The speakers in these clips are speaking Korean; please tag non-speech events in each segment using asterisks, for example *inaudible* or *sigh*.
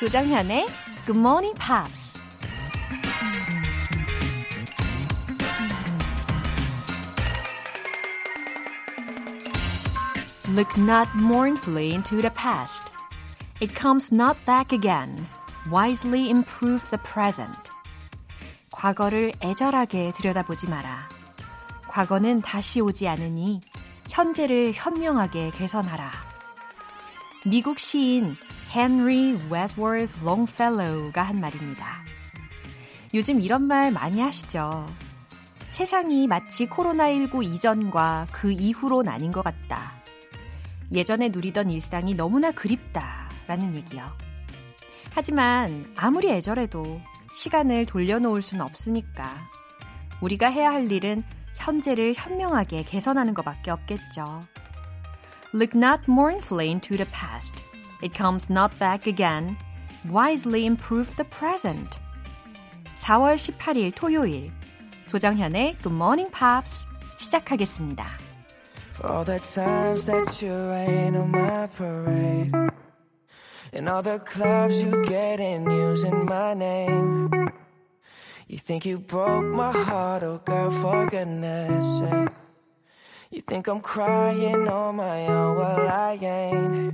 조정현의 Good Morning Pops. Look not mournfully into the past. It comes not back again. Wisely improve the present. 과거를 애절하게 들여다보지 마라. 과거는 다시 오지 않으니 현재를 현명하게 개선하라. 미국 시인 헨리 워즈워스 롱펠로우가 한 말입니다. 요즘 이런 말 많이 하시죠. 세상이 마치 코로나19 이전과 그 이후로 나뉜 것 같다. 예전에 누리던 일상이 너무나 그립다. 라는 얘기요. 하지만 아무리 애절해도 시간을 돌려놓을 수는 없으니까 우리가 해야 할 일은 현재를 현명하게 개선하는 것밖에 없겠죠. Look not mournfully into the past. It comes not back again. Wisely improve the present. 4월 18일 토요일 조정현의 Good Morning Pops 시작하겠습니다. For all the times that you rain on my parade And all the clubs you get in using my name You think you broke my heart, oh girl, for goodness sake You think I'm crying on my own, well I ain't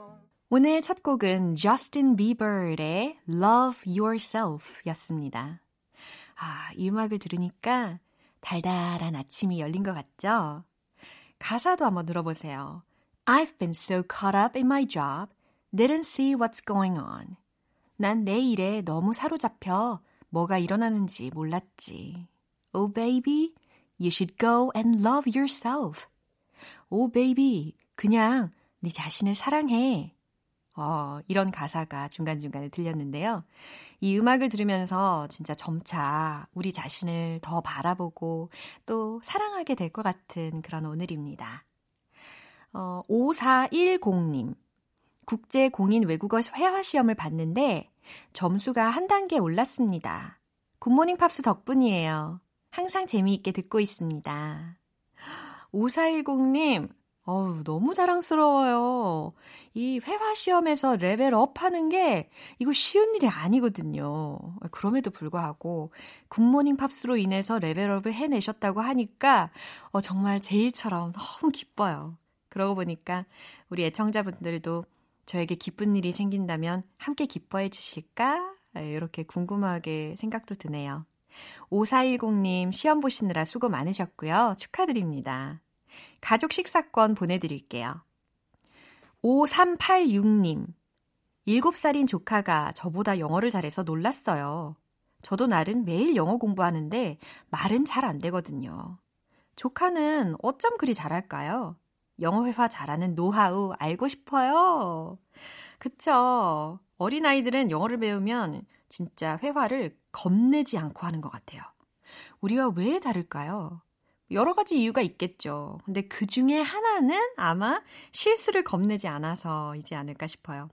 오늘 첫 곡은 Justin Bieber의 Love Yourself 였습니다. 아, 이 음악을 들으니까 달달한 아침이 열린 것 같죠? 가사도 한번 들어보세요. I've been so caught up in my job, didn't see what's going on. 난 내 일에 너무 사로잡혀 뭐가 일어나는지 몰랐지. Oh baby, you should go and love yourself. Oh baby, 그냥 네 자신을 사랑해. 어, 이런 가사가 중간중간에 들렸는데요. 이 음악을 들으면서 진짜 점차 우리 자신을 더 바라보고 또 사랑하게 될 것 같은 그런 오늘입니다. 어, 5410님. 국제 공인 외국어 회화 시험을 봤는데 점수가 한 단계 올랐습니다. 굿모닝 팝스 덕분이에요. 항상 재미있게 듣고 있습니다. 5410님, 어우, 너무 자랑스러워요. 이 회화 시험에서 level up 하는 게 이거 쉬운 일이 아니거든요. 그럼에도 불구하고 굿모닝 팝스로 인해서 level up을 해내셨다고 하니까 어, 정말 제 일처럼 너무 기뻐요. 그러고 보니까 우리 애청자분들도 저에게 기쁜 일이 생긴다면 함께 기뻐해 주실까? 이렇게 궁금하게 생각도 드네요. 5410님 시험 보시느라 수고 많으셨고요. 축하드립니다. 가족 식사권 보내드릴게요. 5386님. 7살인 조카가 저보다 영어를 잘해서 놀랐어요. 저도 나름 매일 영어 공부하는데 말은 잘 안 되거든요. 조카는 어쩜 그리 잘할까요? 영어 회화 잘하는 노하우 알고 싶어요. 그쵸. 어린아이들은 영어를 배우면 진짜 회화를 겁내지 않고 하는 것 같아요. 우리와 왜 다를까요? 여러 가지 이유가 있겠죠. 근데 그 중에 하나는 아마 실수를 겁내지 않아서이지 않을까 싶어요.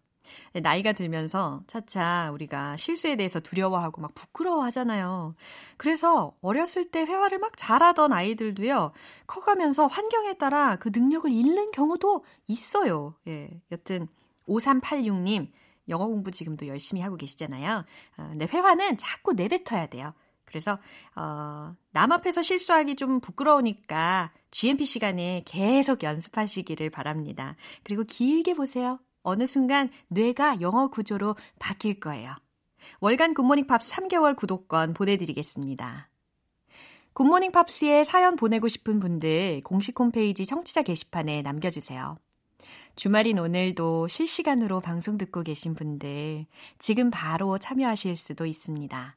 나이가 들면서 차차 우리가 실수에 대해서 두려워하고 막 부끄러워 하잖아요. 그래서 어렸을 때 회화를 막 잘하던 아이들도요, 커가면서 환경에 따라 그 능력을 잃는 경우도 있어요. 예. 여튼, 5386님, 영어 공부 지금도 열심히 하고 계시잖아요. 어, 근데 회화는 자꾸 내뱉어야 돼요. 그래서 어, 남 앞에서 실수하기 좀 부끄러우니까 GMP 시간에 계속 연습하시기를 바랍니다. 그리고 길게 보세요. 어느 순간 뇌가 영어 구조로 바뀔 거예요. 월간 굿모닝 팝스 3개월 구독권 보내드리겠습니다. 굿모닝 팝스에 사연 보내고 싶은 분들 공식 홈페이지 청취자 게시판에 남겨주세요. 주말인 오늘도 실시간으로 방송 듣고 계신 분들 지금 바로 참여하실 수도 있습니다.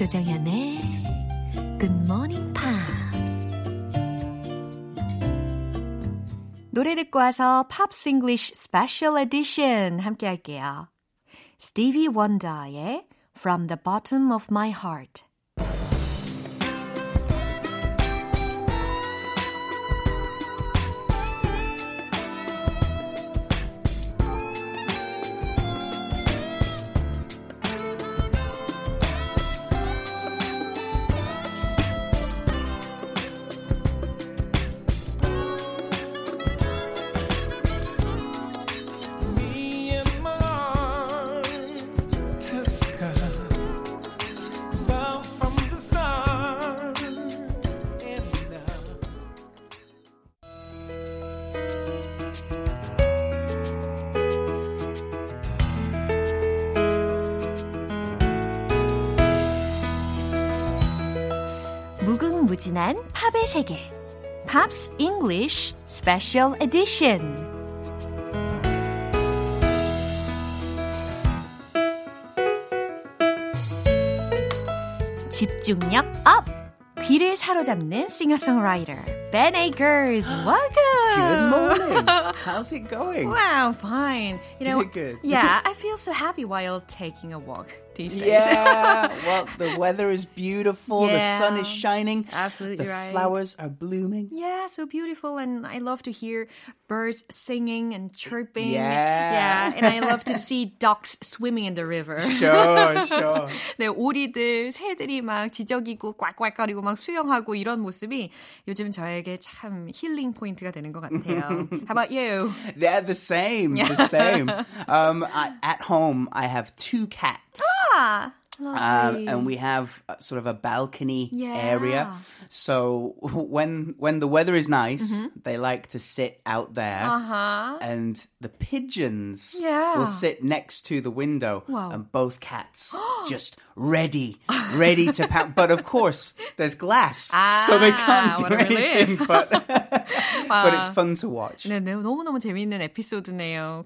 조정현의 굿모닝 팝스 노래 듣고 와서 팝스 잉글리쉬 스페셜 에디션 함께 할게요. 스티비 원더의 From the Bottom of My Heart 무궁무진한 팝의 세계 팝스 잉글리쉬 스페셜 에디션 집중력 업! 귀를 사로잡는 싱어송라이터 Ben Akers. *gasps* Welcome. Good morning. How's it going? Wow, fine. You know, Good, good. yeah, I feel so happy while taking a walk these days. Yeah, *laughs* well, the weather is beautiful. The sun is Yeah. shining. Absolutely the right. flowers are blooming. Yeah, so beautiful, and I love to hear birds singing and chirping. Yeah. yeah, and I love to *laughs* see ducks swimming in the river. Sure, *laughs* sure. 네, 오리들, 새들이 막 지저귀고 꽉꽉거리고 막 수영하고 이런 모습이 요즘 저에게 참 힐링 포인트가 되는 것 같아요. How about you? They're the same. The same. Um, I, at home, I have two cats. Ah, Um, lovely. and we have uh, sort of a balcony Yeah. area. So *laughs* when when the weather is nice, they like to sit out there. uh-huh. And the pigeons Yeah. will sit next to the window, Wow. and both cats *gasps* just ready, ready to pounce. But of course, there's glass, so they can't Ah, do what a anything. relief. But *laughs* *laughs* but it's fun to watch. 네, 네, 너무너무 재미있는 에피소드네요.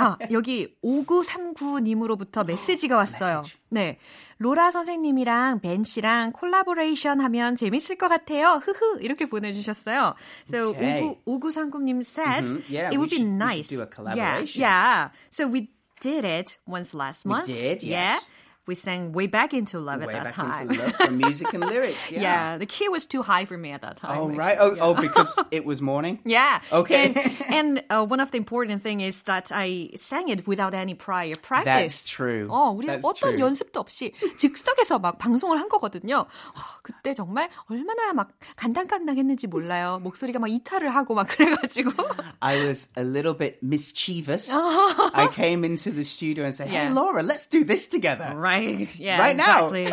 아, 여기 5939님으로부터 메시지가 왔어요. 네. 로라 선생님이랑 벤 씨랑 콜라보레이션 하면 재밌을 것 같아요. 흐흐. 이렇게 보내 주셨어요. So, Okay. 59, 5939님 says, Mhm. Yeah, it we would be should- we should nice. do a yeah, collaboration. yeah. So we did it once last month. did, Yeah. yes. We sang Way Back Into Love Way at that back time. into love for music and lyrics. *laughs* Yeah. yeah, the key was too high for me at that time. Oh actually. right. Oh, Yeah. oh, because *laughs* it was morning. Yeah. Okay. And, *laughs* and uh, one of the important thing is that I sang it without any prior practice. That's true. 어, 우리 That's 어떤 true. 연습도 없이 즉석에서 막 방송을 한 거거든요. 어, 그때 정말 얼마나 막 간당간당했는지 몰라요. 목소리가 막 이탈을 하고 막 그래가지고. I was a little bit mischievous. I came into the studio and said, "Hey, Yeah. Laura, let's do this together." Right. *laughs* Yeah. Right now. exactly.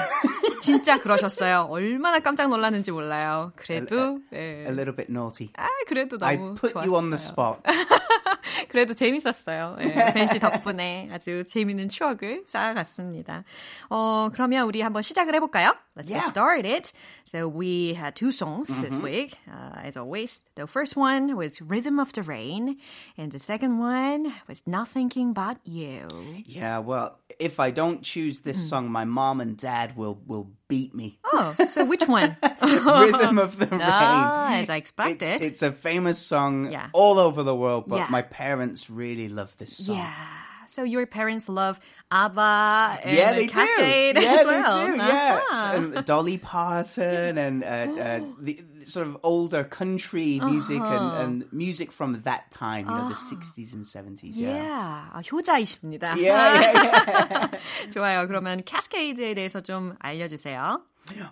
진짜 그러셨어요. 얼마나 깜짝 놀랐는지 몰라요. 그래도 예. A little bit naughty. 아, 그래도 I 너무 put you on the 좋았어요. spot. *laughs* 그래도 재밌었어요. 예, *laughs* 벤씨 덕분에 아주 재밌는 추억을 쌓아갔습니다. 어, 그러면 우리 한번 시작을 해볼까요? Let's get Yeah. started. So we had two songs this week, uh, as always. The first one was Rhythm of the Rain, and the second one was Not Thinking About You. Yeah, well, if I don't choose this Hmm. song, my mom and dad will will beat me. Oh, so which one? *laughs* Rhythm of the Rain. Ah, as I It's, expected. it's a famous song Yeah. all over the world, but Yeah. my parents really love this song. yeah. So your parents love ABBA and Yeah, they Cascade do. Yeah, as well. they do. Yeah, Uh-huh. and Dolly Parton and uh, uh, the, the sort of older country music Uh-huh. and, and music from that time, you know, the 60s and 70s. Yeah. Yeah, 아, 효자이십니다. Yeah, yeah, yeah. *laughs* 좋아요. 그러면 캐스케이드에 대해서 좀 알려주세요.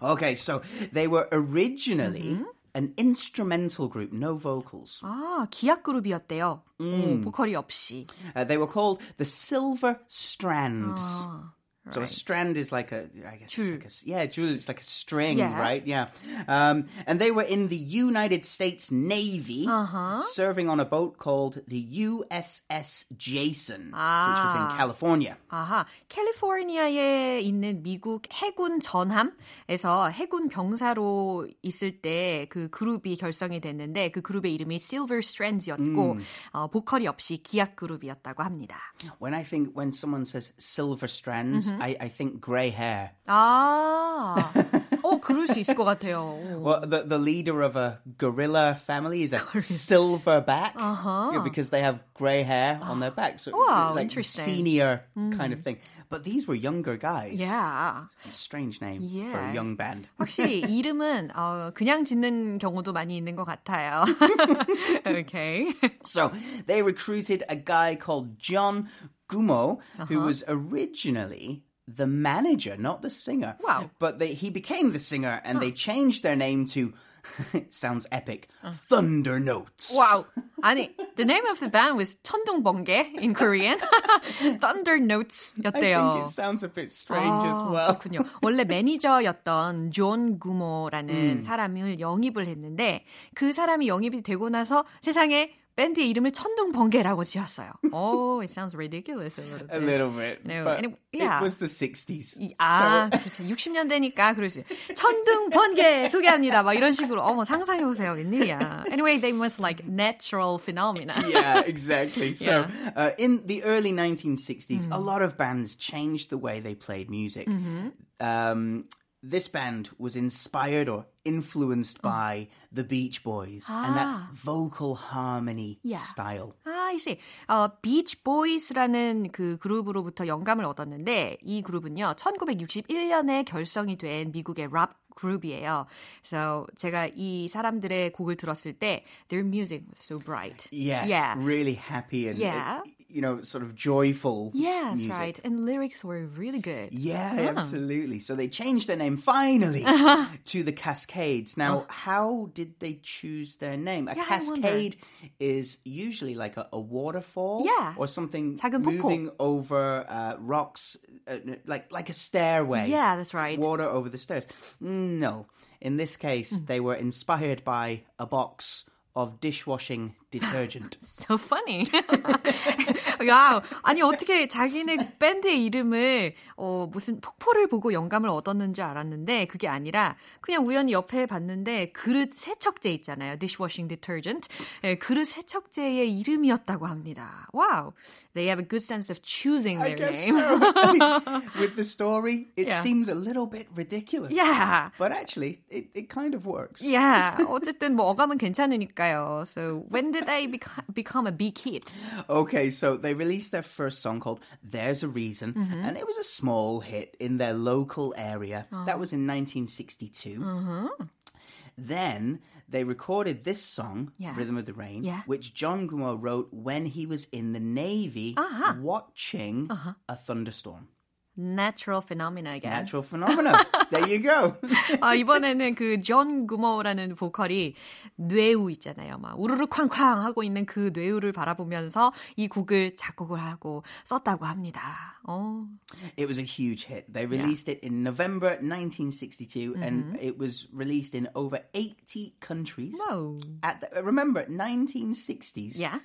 Okay, so they were originally Mm-hmm. an instrumental group, no vocals. 아, 기악 그룹이었대요. 오, 보컬이 없이. Uh, they were called the Silver Strands. 아, So a Right. strand is like a, I guess, it's 줄. like a, yeah, jewel. It's like a string, Yeah. right? Yeah. Um, and they were in the United States Navy, Uh-huh. serving on a boat called the USS Jason, which was in Ah. California. 아하, 캘리포니아에 있는 미국 해군 전함에서 해군 병사로 있을 때 그 그룹이 결성이 됐는데 그 그룹의 이름이 Silver Strands였고 어, 보컬이 없이 기악 그룹이었다고 합니다. When I think when someone says silver strands, Mm-hmm. I, I think grey hair. 아, 어 그럴 수 있을 것 같아요. *laughs* Well, the, the leader of a gorilla family is a silverback uh-huh. because they have grey hair on their back. So Wow, like interesting. senior kind of thing. But these were younger guys. Yeah. Strange name for Yeah. a young band. *laughs* 확실히 이름은 어, 그냥 짓는 경우도 많이 있는 것 같아요. *laughs* okay. So they recruited a guy called John Gumo, who Uh-huh. was originally the manager, not the singer. Wow. But they, he became the singer and they changed their name to, *laughs* sounds epic, Thunder Notes. Wow. *laughs* 아니, the name of the band was 천둥번개 in Korean. Thunder I Notes였대요. *laughs* think it sounds a bit strange as 아, well. 그렇군요. 원래 매니저였던 존 구모라는 사람을 영입을 했는데 그 사람이 영입이 되고 나서 세상에 밴드의 이름을 천둥번개라고 지었어요. Oh, it sounds ridiculous a little bit. A little bit. No, but and it- yeah. it was the 60s. 아, So, 그렇죠. 60년대니까 그럴 수 있어요. 천둥번개 소개합니다. 막 이런 식으로 어머 상상해 보세요. 웬일이야. Anyway, they must like natural phenomena. yeah, exactly. So, Yeah. uh, in the early 1960s, Mm. a lot of bands changed the way they played music. Mm-hmm. Um, this band was inspired or influenced Oh. by the Beach Boys and that vocal harmony Ah. Yeah. style. 아, 이제 어, 비치 보이스라는 그 그룹으로부터 영감을 얻었는데 이 그룹은요 1961년에 결성이 된 미국의 랍 그룹이에요. So 제가 이 사람들의 곡을 들었을 때 their music was so bright. Yes, Yeah. really happy and, Yeah. uh, you know, sort of joyful Yeah, that's music. right. And lyrics were really good. Yeah, Ah. absolutely. So they changed their name finally Uh-huh. *laughs* to the Cascades. Now, how did they choose their name? A Oh. Yeah, I wonder. cascade is usually like a, a waterfall, Yeah. or something 작은 폭포. moving over uh, rocks, uh, like like a stairway. Yeah, that's right. Water over the stairs. no, in this case, Hmm. they were inspired by a box of dishwashing detergent. So funny. 야, 아니 어떻게 자기네 밴드의 이름을 어, 무슨 폭포를 보고 영감을 얻었는 줄 알았는데 그게 아니라 그냥 우연히 옆에 봤는데 그릇 세척제 있잖아요. dishwashing detergent. 예, 그릇 세척제의 이름이었다고 합니다. 와우. They have a good sense of choosing I their guess name. so. I mean, with the story, it Yeah. seems a little bit ridiculous. yeah. But actually, it, it kind of works. Yeah. 어쨌든 뭐 어감은 괜찮으니까요. So when did they beca- become a big hit? Okay, so they released their first song called There's a Reason, Mm-hmm. and it was a small hit in their local area. Oh. That was in 1962. Then they recorded this song, Yeah. Rhythm of the Rain, Yeah. which John Gumo wrote when he was in the Navy Uh-huh. watching a thunderstorm. Natural phenomena again. Natural phenomena. *laughs* there you go. *laughs* 아, 이번에는 그 존 구머라는 보컬이 뇌우 있잖아요. 막 우르르 쾅쾅 하고 있는 그 뇌우를 바라보면서 이 곡을 작곡을 하고 썼다고 합니다. 어. It was a huge hit. They released it in November 1962, Mm-hmm. and it was released in over 80 countries. 와우. At the, remember, 1960s. Yeah.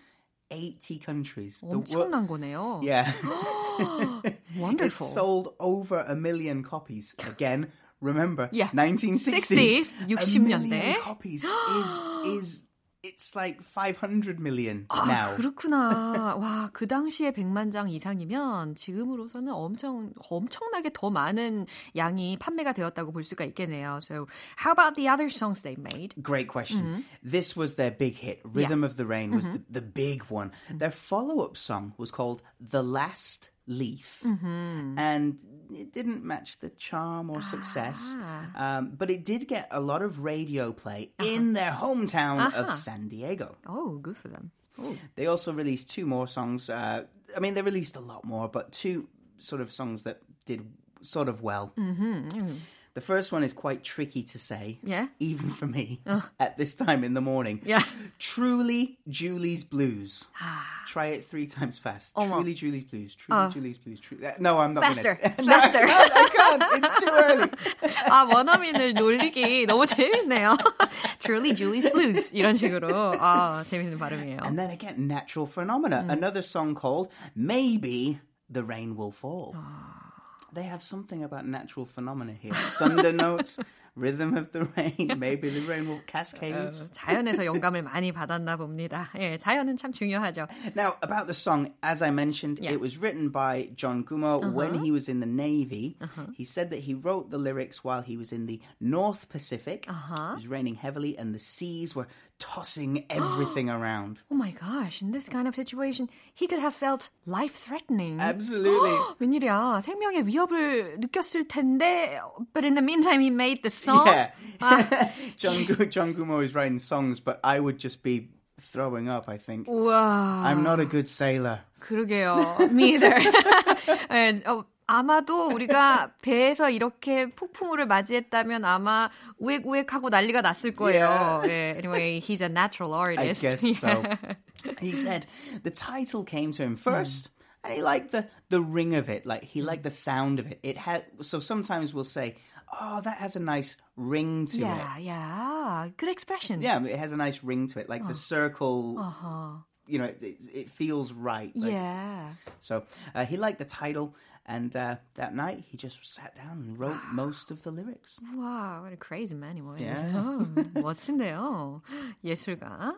80 countries. The wor- 엄청난 거네요. yeah. *gasps* *gasps* it Wonderful. sold over a million copies. Again, remember, Yeah. 1960s. 60s, A million 60년대. copies is *gasps* is it's like 500 million 아, now. 그렇구나. *laughs* 와, 그 당시에 100만 장 이상이면 지금으로서는 엄청 엄청나게 더 많은 양이 판매가 되었다고 볼 수가 있겠네요. So, how about the other songs they made? Great question. Mm-hmm. This was their big hit. Rhythm of the Rain was the, the big one. Mm-hmm. Their follow up song was called The Last Leaf. Mm-hmm. And it didn't match the charm or success. Ah. Um, but it did get a lot of radio play Uh-huh. in their hometown of San Diego. Oh, good for them. Oh. They also released two more songs. Uh, I mean, they released a lot more, but two sort of songs that did sort of well. Mm-hmm. The first one is quite tricky to say. Yeah? Even for me at this time in the morning. Yeah. Truly Julie's Blues. *sighs* Try it three times fast. 어머. Truly Julie's Blues. Truly Julie's Blues. Truly. No, I'm not Faster. gonna. *laughs* Faster. I can't. I can't. It's too early. *laughs* 아, 원어민을 놀리기 너무 재밌네요. *laughs* Truly Julie's Blues. 이런 식으로. 아, 재밌는 발음이에요. And then again, Natural Phenomena. Another song called Maybe the Rain Will Fall. They have something about natural phenomena here. Thunder *laughs* notes, rhythm of the rain, *laughs* maybe the rain will cascades. 자연에서 영감을 많이 받았나 봅니다. 예, 자연은 참 중요하죠. Now, about the song, as I mentioned, Yeah. it was written by John Gumo when he was in the Navy. He said that he wrote the lyrics while he was in the North Pacific. It was raining heavily and the seas were tossing *gasps* everything around. Oh my gosh, in this kind of situation, he could have felt life-threatening. Absolutely. *gasps* 웬일이야, 생명의 위협을 느꼈을 텐데, but in the meantime he made the song. Yeah. *laughs* John, Gu- John Gumo is writing songs, but I would just be throwing up, I think. 우와. I'm not a good sailor. 그러게요. Me either. *laughs* 예, 어, 아마도 우리가 배에서 이렇게 폭풍우를 맞이했다면 아마 우액우액하고 난리가 났을 거예요. 예, anyway, he's a natural I artist. guess *laughs* so. he said the title came to him first. And he liked the, the ring of it, like he liked the sound of it. It had so sometimes we'll say, "Oh, that has a nice ring to yeah, it." yeah. Good expression. Yeah, it has a nice ring to it, like the circle. You know, it, it feels right. like- Yeah. So uh, he liked the title, and uh, that night he just sat down and wrote most of the lyrics. Wow, what a crazy man he was. Yeah. *laughs* Oh, 멋진데요. 예술가.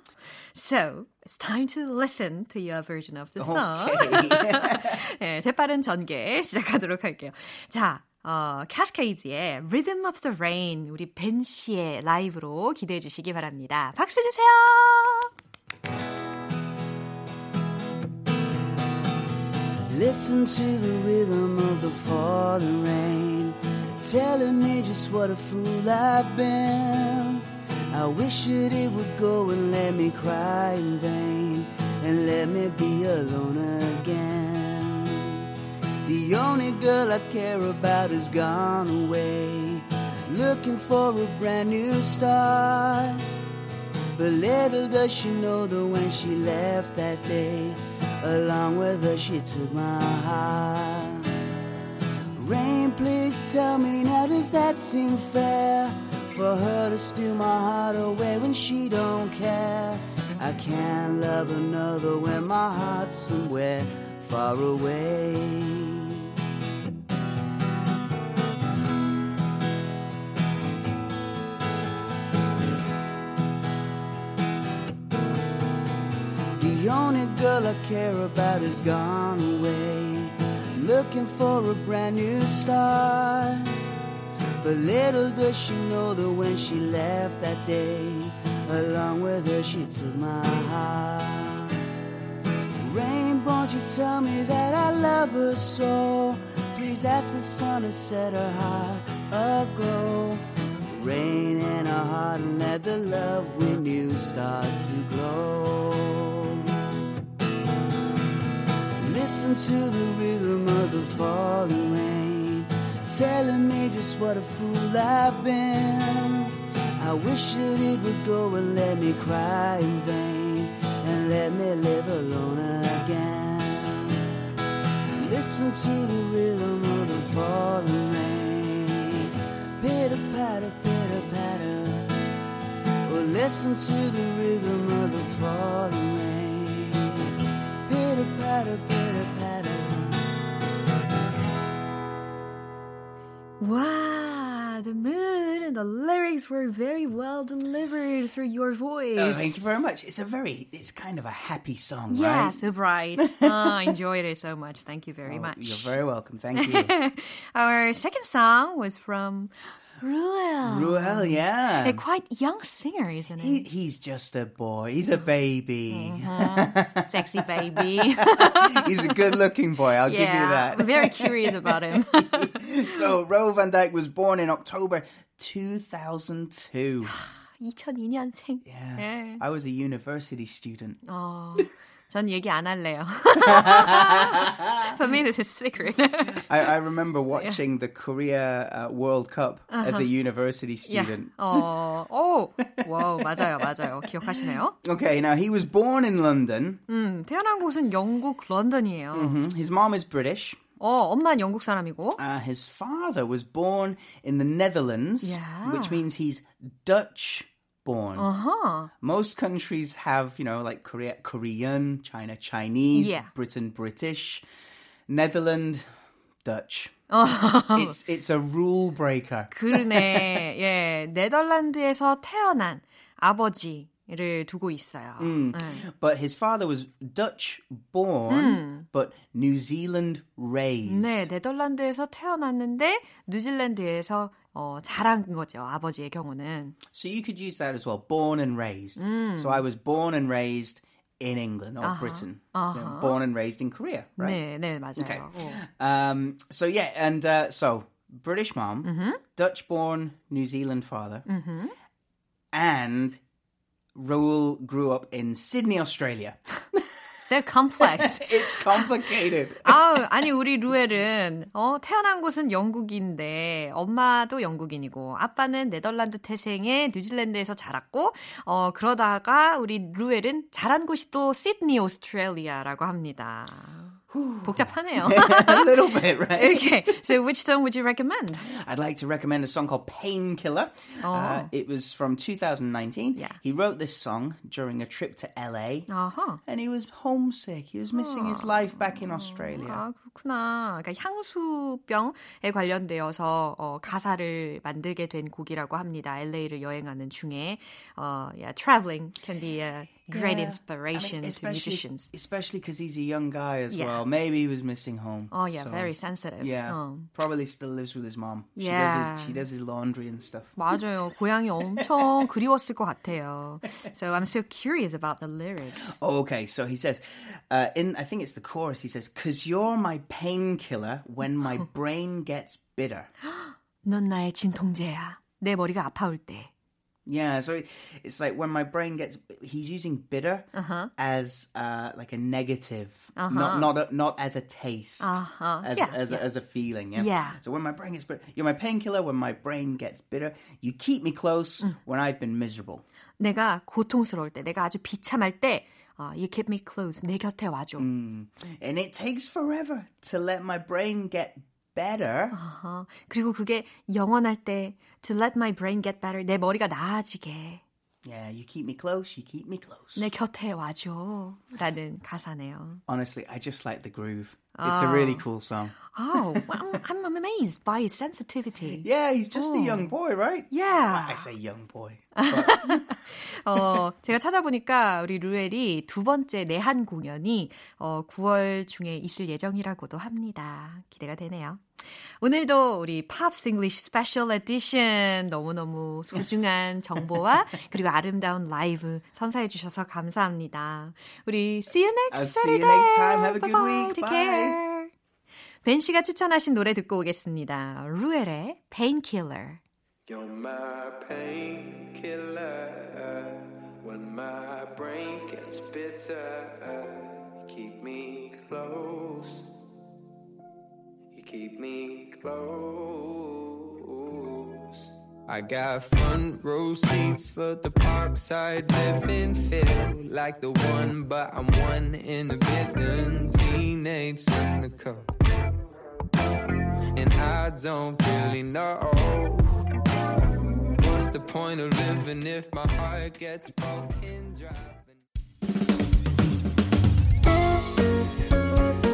So, it's time to listen to your version of the song. Okay. *laughs* *laughs* 네, 재빠른 전개 시작하도록 할게요. 자, 어, 캐스케이즈의 Rhythm of the Rain 우리 벤 씨의 라이브로 기대해 주시기 바랍니다. 박수 주세요. Listen to the rhythm of the falling rain, telling me just what a fool I've been. I wish that it would go and let me cry in vain, and let me be alone again. The only girl I care about has gone away, looking for a brand new start. But little does she know that when she left that day, along with her she took my heart. Rain, please tell me now, does that seem fair? For her to steal my heart away when she don't care. I can't love another when my heart's somewhere far away. The only girl I care about has gone away, looking for a brand new start. But little does she know that when she left that day, along with her she took my heart. Rain, won't you tell me that I love her so? Please ask the sun to set her heart aglow. Rain in her heart and let the love we knew start to glow. Listen to the rhythm of the falling rain, telling me just what a fool I've been. I wish that it would go and let me cry in vain, and let me live alone again. Listen to the rhythm of the falling rain, pitter patter, pitter patter. Oh, listen to the rhythm of the falling rain, pitter patter, pitter patter. Wow, the mood and the lyrics were very well delivered through your voice. Oh, thank you very much. It's a very, it's kind of a happy song, Yeah, right? so bright. Oh, *laughs* I enjoyed it so much. Thank you very Oh, much. You're very welcome. Thank you. *laughs* Our second song was from Ruel. Ruel, yeah. A quite young singer, isn't He, he? he's just a boy. He's a baby. Uh-huh. Sexy baby. *laughs* he's a good looking boy. I'll give you that. I'm very curious about him. so, Ro Van Dyke was born in October 2002. 2002년생. *gasps* Yeah. 네. I was a university student. 어, 전 얘기 안 할래요. *laughs* For me, this is secret. I, I remember watching the Korea uh, World Cup as a university yeah. student. 어, 오, 와우, 맞아요, 맞아요. 기억하시네요? Okay, now he was born in London. 음, 태어난 곳은 영국 런던이에요. Mhm. His mom is British. 어, 엄마는 영국 사람이고. Uh, his father was born in the Netherlands, Yeah. which means he's Dutch born. 어허. Most countries have, you know, like Korea, Korean, China, Chinese, Yeah. Britain, British, Netherlands, Dutch. 어. It's it's a rule breaker. 그러네. *laughs* 예, 네덜란드에서 태어난 아버지 를 두고 있어요. 네. But his father was Dutch born, but New Zealand raised. 네, 네덜란드에서 태어났는데 뉴질랜드에서 어, 자란 거죠. 아버지의 경우는. So you could use that as well, born and raised. So I was born and raised in England or Britain. You know, born and raised in Korea, right? 네, 네, 맞아요. Okay. 어. Um, so yeah, and uh, so British mom, Dutch born New Zealand father, and Raoul grew up in Sydney, Australia. *laughs* So complex. *laughs* it's complicated. 아, 아니 우리 루엘은 어, 태어난 곳은 영국인데 엄마도 영국인이고 아빠는 네덜란드 태생의 뉴질랜드에서 자랐고 어 그러다가 우리 루엘은 자란 곳이 또 시드니 오스트레일리아라고 합니다. 복잡하네요. *laughs* a little bit, right? okay, so which song would you recommend? I'd like to recommend a song called Painkiller. Uh, it was from 2019. Yeah. He wrote this song during a trip to LA. 아하. And he was homesick. He was missing his life back in Australia. 아, 그렇구나. 그러니까 향수병에 관련되어서 어, 가사를 만들게 된 곡이라고 합니다. LA를 여행하는 중에 어, yeah, traveling can be a great Yeah. inspiration I mean, to musicians. Especially because he's a young guy as Yeah. well. Maybe he was missing home. Oh yeah, So, very sensitive. Yeah, 어. probably still lives with his mom. She Yeah. does his, she does his laundry and stuff. 맞아요. *laughs* 고향이 엄청 그리웠을 것 같아요. So I'm so curious about the lyrics. Oh, okay, so he says, uh, in I think it's the chorus. He says, "Cause you're my painkiller when my *laughs* brain gets bitter." *gasps* 넌 나의 진통제야. 내 머리가 아파올 때. Yeah, so it- it's like when my brain gets. He's using bitter as uh, like a negative, not not a, not as a taste, Uh-huh. as Yeah, as, yeah. A, as a feeling. Yeah. Yeah. So when my brain gets bitter, you're my painkiller. When my brain gets bitter, you keep me close when I've been miserable. 내가 고통스러울 때, 내가 아주 비참할 때, 어, you keep me close. 내 곁에 와줘. And it takes forever to let my brain get better. 어, 그리고 그게 영원할 때 to let my brain get better 내 머리가 나아지게 Yeah, you keep me close. You keep me close. 내 곁에 와줘 라는 가사네요. Honestly, I just like the groove. It's a really cool song. Oh, I'm, I'm amazed by his sensitivity. Yeah, he's just a young boy, right? Yeah. I say young boy. 어, 제가 찾아보니까 우리 루엘이 두 번째 내한 공연이 어, 9월 중에 있을 예정이라고도 합니다. 기대가 되네요. 오늘도 우리 팝스 잉글리쉬 스페셜 에디션 너무너무 소중한 정보와 그리고 아름다운 라이브 선사해 주셔서 감사합니다. 우리 see you next I'll see you Saturday. next time. Have a good Bye-bye. week. Take Bye. care. 벤 씨가 추천하신 노래 듣고 오겠습니다. 루엘의 Painkiller. You're my painkiller when my brain gets bitter. Keep me close. Keep me close. I got front row seats for the parkside living feel like the one, but I'm one in a billion teenage cynical. And I don't really know What's the point of living if my heart gets broken driving?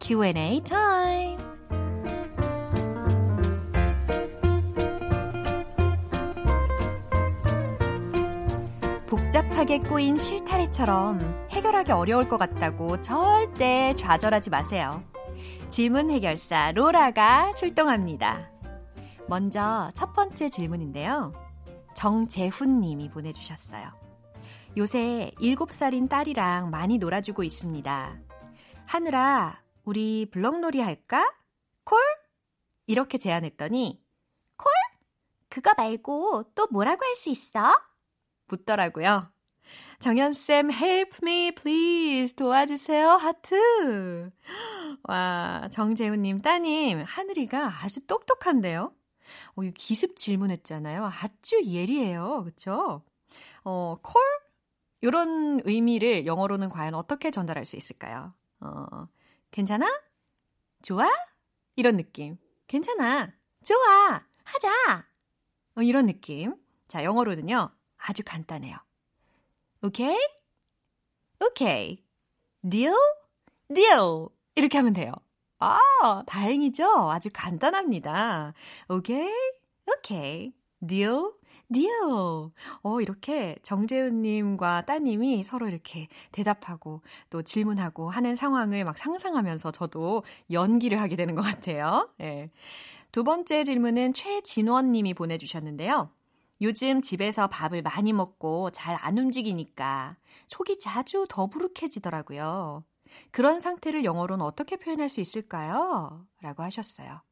Q&A 타임. 복잡하게 꼬인 실타래처럼 해결하기 어려울 것 같다고 절대 좌절하지 마세요. 질문 해결사 로라가 출동합니다. 먼저 첫 번째 질문인데요. 정재훈 님이 보내주셨어요. 요새 7살인 딸이랑 많이 놀아주고 있습니다. 하늘아, 우리 블럭놀이 할까? 콜? 이렇게 제안했더니 콜? 그거 말고 또 뭐라고 할 수 있어? 묻더라고요. 정연쌤, help me, please. 도와주세요. 하트. *gasps* 와, 정재훈님, 따님, 하늘이가 아주 똑똑한데요? 어, 이 기습 질문했잖아요. 아주 예리해요. 그쵸? 어, 콜? 요런 의미를 영어로는 과연 어떻게 전달할 수 있을까요? 어, 괜찮아? 좋아? 이런 느낌. 괜찮아. 좋아. 하자. 어, 이런 느낌. 자, 영어로는요. 아주 간단해요. 오케이? 오케이. deal? deal. 이렇게 하면 돼요. 아, 다행이죠? 아주 간단합니다. 오케이? 오케이. deal? Deal. 어, 이렇게 정재훈님과 따님이 서로 이렇게 대답하고 또 질문하고 하는 상황을 막 상상하면서 저도 연기를 하게 되는 것 같아요. 예. 두 번째 질문은 최진원님이 보내주셨는데요. 요즘 집에서 밥을 많이 먹고 잘 안 움직이니까 속이 자주 더부룩해지더라고요. 그런 상태를 영어로는 어떻게 표현할 수 있을까요? 라고 하셨어요.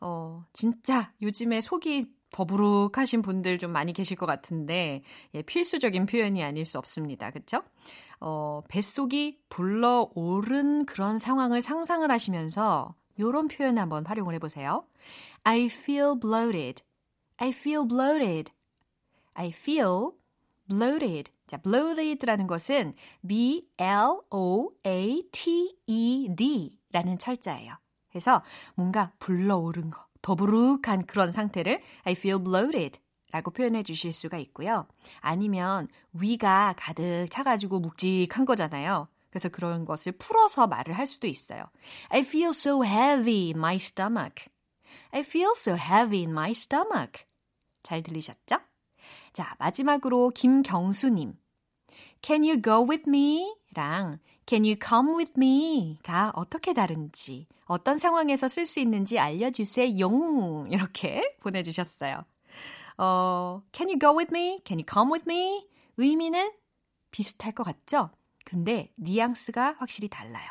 어, 진짜 요즘에 속이 더부룩하신 분들 좀 많이 계실 것 같은데, 예, 필수적인 표현이 아닐 수 없습니다. 그쵸? 어, 뱃속이 불러오른 그런 상황을 상상을 하시면서 요런 표현 한번 활용을 해보세요. I feel bloated. I feel bloated. I feel bloated. 자, bloated라는 것은 B-L-O-A-T-E-D 라는 철자예요. 그래서 뭔가 불러오른 거, 더부룩한 그런 상태를 I feel bloated 라고 표현해 주실 수가 있고요. 아니면 위가 가득 차가지고 묵직한 거잖아요. 그래서 그런 것을 풀어서 말을 할 수도 있어요. I feel so heavy in my stomach. I feel so heavy in my stomach. 잘 들리셨죠? 자, 마지막으로 김경수님. Can you go with me? 랑 Can you come with me? 가 어떻게 다른지, 어떤 상황에서 쓸 수 있는지 알려주세요. 용! 이렇게 *laughs* 보내주셨어요. 어, Can you go with me? Can you come with me? 의미는 비슷할 것 같죠? 근데 뉘앙스가 확실히 달라요.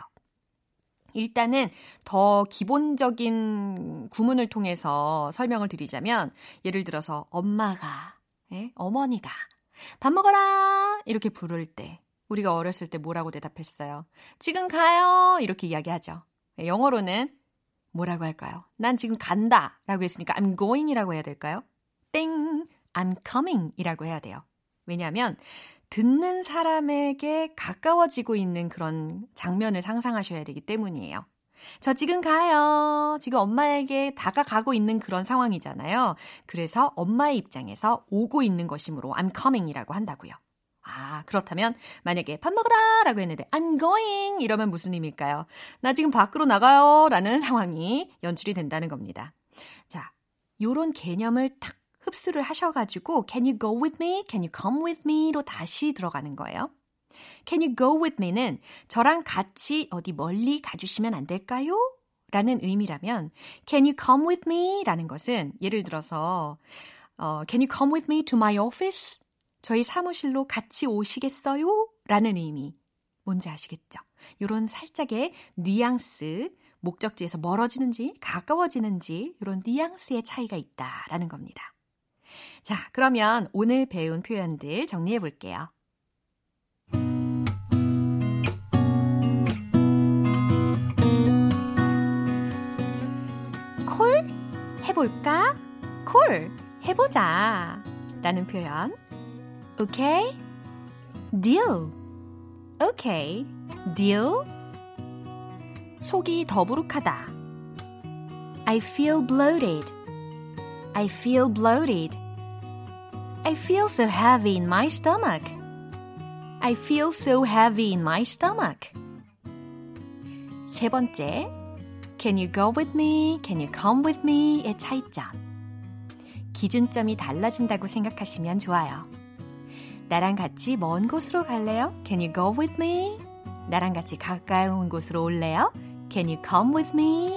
일단은 더 기본적인 구문을 통해서 설명을 드리자면 예를 들어서 엄마가 예? 어머니가 밥 먹어라 이렇게 부를 때 우리가 어렸을 때 뭐라고 대답했어요? 지금 가요 이렇게 이야기하죠. 예, 영어로는 뭐라고 할까요? 난 지금 간다 라고 했으니까 I'm going 이라고 해야 될까요? 땡 I'm coming 이라고 해야 돼요. 왜냐하면 듣는 사람에게 가까워지고 있는 그런 장면을 상상하셔야 되기 때문이에요. 저 지금 가요. 지금 엄마에게 다가가고 있는 그런 상황이잖아요. 그래서 엄마의 입장에서 오고 있는 것이므로 I'm coming이라고 한다고요. 아, 그렇다면 만약에 밥 먹으라 라고 했는데 I'm going 이러면 무슨 의미일까요? 나 지금 밖으로 나가요 라는 *laughs* 상황이 연출이 된다는 겁니다. 자, 요런 개념을 탁 흡수를 하셔가지고 Can you go with me? Can you come with me?로 다시 들어가는 거예요. Can you go with me는 저랑 같이 어디 멀리 가주시면 안 될까요? 라는 의미라면 Can you come with me? 라는 것은 예를 들어서 어, Can you come with me to my office? 저희 사무실로 같이 오시겠어요? 라는 의미. 뭔지 아시겠죠? 요런 살짝의 뉘앙스, 목적지에서 멀어지는지 가까워지는지 이런 뉘앙스의 차이가 있다라는 겁니다. 자, 그러면 오늘 배운 표현들 정리해 볼게요. 콜 해볼까? 콜 해보자 라는 표현 오케이 deal 오케이 deal 속이 더부룩하다 I feel bloated I feel bloated I feel so heavy in my stomach. I feel so heavy in my stomach. 세 번째, Can you go with me? Can you come with me?의 차이점. 기준점이 달라진다고 생각하시면 좋아요. 나랑 같이 먼 곳으로 갈래요? Can you go with me? 나랑 같이 가까운 곳으로 올래요? Can you come with me?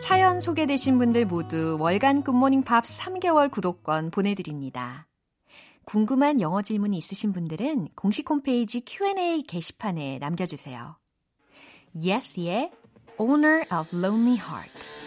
사연 소개되신 분들 모두 월간 굿모닝 팝 3개월 구독권 보내드립니다. 궁금한 영어 질문이 있으신 분들은 공식 홈페이지 Q&A 게시판에 남겨주세요. Yes의 Owner of Lonely Heart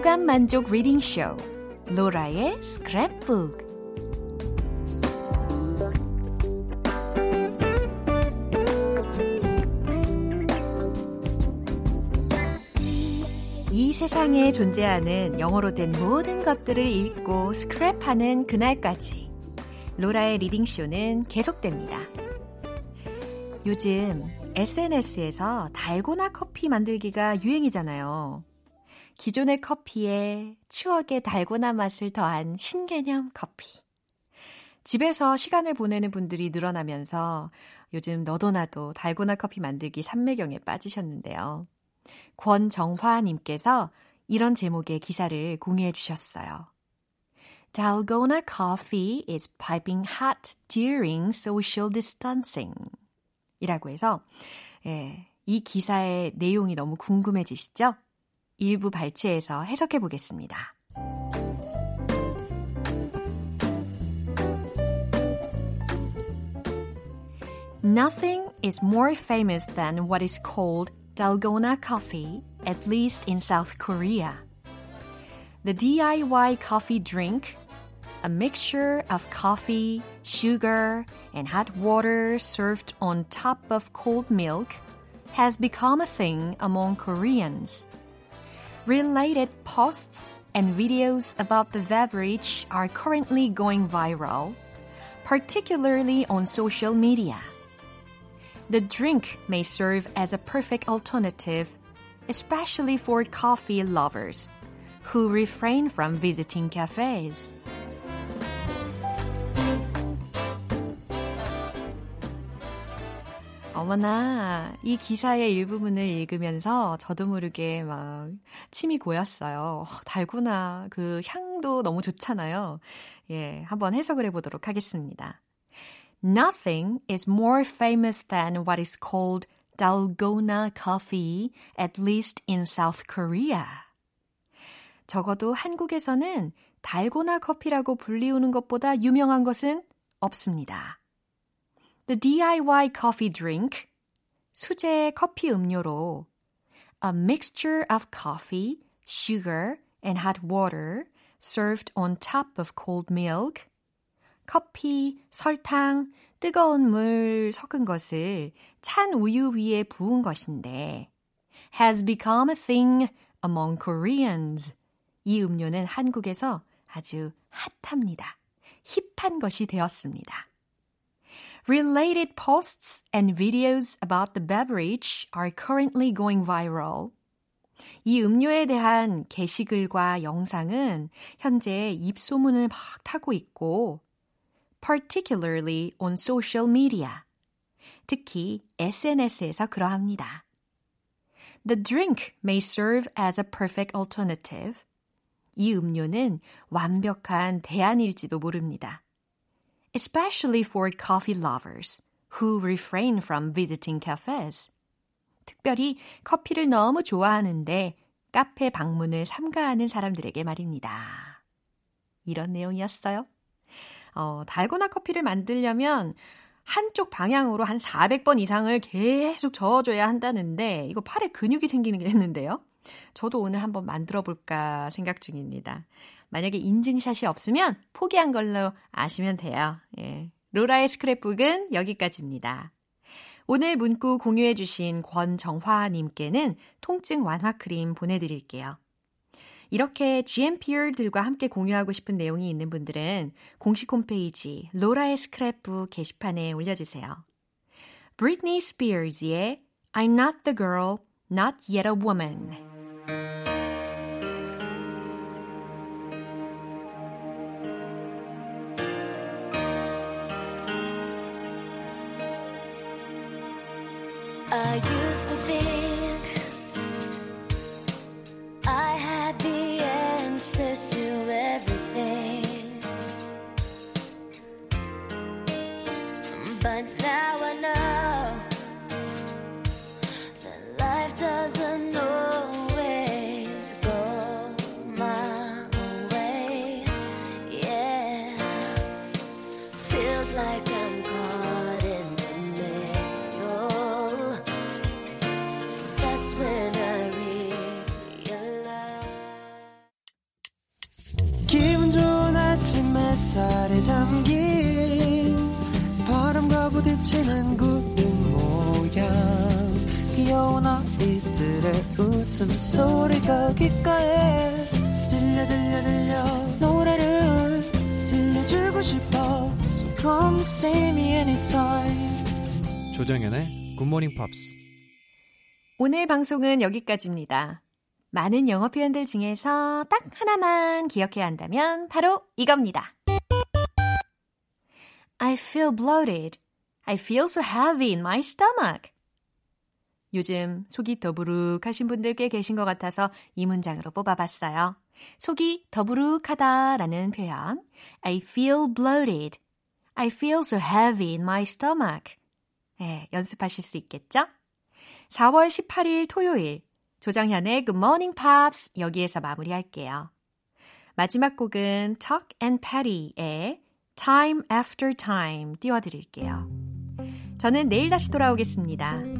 오감 만족 reading 쇼 로라의 스크랩북 이 세상에 존재하는 영어로 된 모든 것들을 읽고 스크랩하는 그날까지 로라의 reading 쇼는 계속됩니다. 요즘 SNS에서 달고나 커피 만들기가 유행이잖아요. 기존의 커피에 추억의 달고나 맛을 더한 신개념 커피. 집에서 시간을 보내는 분들이 늘어나면서 요즘 너도 나도 달고나 커피 만들기 삼매경에 빠지셨는데요. 권정화님께서 이런 제목의 기사를 공유해 주셨어요. Dalgona coffee is piping hot during social distancing. 이라고 해서, 예, 이 기사의 내용이 너무 궁금해지시죠? 일부 발췌해서 해석해 보겠습니다. Nothing is more famous than what is called Dalgona coffee, at least in South Korea. The DIY coffee drink, a mixture of coffee, sugar, and hot water served on top of cold milk, has become a thing among Koreans. Related posts and videos about the beverage are currently going viral, particularly on social media. The drink may serve as a perfect alternative, especially for coffee lovers who refrain from visiting cafes. 어머나, 이 기사의 일부분을 읽으면서 저도 모르게 막 침이 고였어요. 달고나 그 향도 너무 좋잖아요. 예, 한번 해석을 해보도록 하겠습니다. Nothing is more famous than what is called Dalgona coffee, at least in South Korea. 적어도 한국에서는 달고나 커피라고 불리우는 것보다 유명한 것은 없습니다. The DIY coffee drink, 수제 커피 음료로 a mixture of coffee, sugar, and hot water served on top of cold milk. 커피, 설탕, 뜨거운 물 섞은 것을 찬 우유 위에 부은 것인데 has become a thing among Koreans. 이 음료는 한국에서 아주 핫합니다. 힙한 것이 되었습니다. Related posts and videos about the beverage are currently going viral. 이 음료에 대한 게시글과 영상은 현재 입소문을 막 타고 있고, particularly on social media. 특히 SNS에서 그러합니다. The drink may serve as a perfect alternative. 이 음료는 완벽한 대안일지도 모릅니다. Especially for coffee lovers who refrain from visiting cafes. 특별히 커피를 너무 좋아하는데 카페 방문을 삼가하는 사람들에게 말입니다. 이런 내용이었어요. 어, 달고나 커피를 만들려면 한쪽 방향으로 한 400번 이상을 계속 저어줘야 한다는데 이거 팔에 근육이 생기는 게 있는데요. 저도 오늘 한번 만들어 볼까 생각 중입니다. 만약에 인증샷이 없으면 포기한 걸로 아시면 돼요. 예. 로라의 스크랩북은 여기까지입니다. 오늘 문구 공유해주신 권정화님께는 통증 완화 크림 보내드릴게요. 이렇게 GMPR들과 함께 공유하고 싶은 내용이 있는 분들은 공식 홈페이지 로라의 스크랩북 게시판에 올려주세요. Britney Spears의 I'm not the girl, not yet a woman. Now I know 웃음소리가 귓가에 들려 들려 들려 노래를 들려주고 싶어 So come see me anytime 조정연의 굿모닝 팝스. 오늘 방송은 여기까지입니다. 많은 영어 표현들 중에서 딱 하나만 기억해야 한다면 바로 이겁니다. I feel bloated. I feel so heavy in my stomach. 요즘 속이 더부룩하신 분들 꽤 계신 것 같아서 이 문장으로 뽑아봤어요. 속이 더부룩하다라는 표현. I feel bloated. I feel so heavy in my stomach. 네, 연습하실 수 있겠죠? 4월 18일 토요일 조정현의 Good Morning Pops 여기에서 마무리할게요. 마지막 곡은 Tuck and Patty의 Time After Time 띄워드릴게요. 저는 내일 다시 돌아오겠습니다.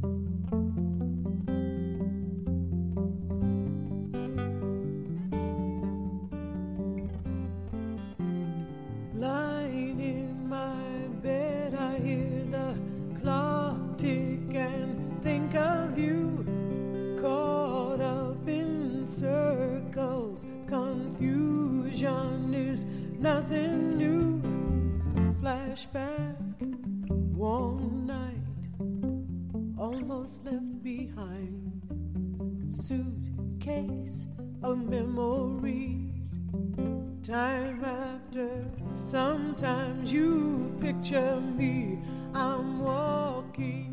Behind. Suitcase of memories. Time after, sometimes you picture me. I'm one.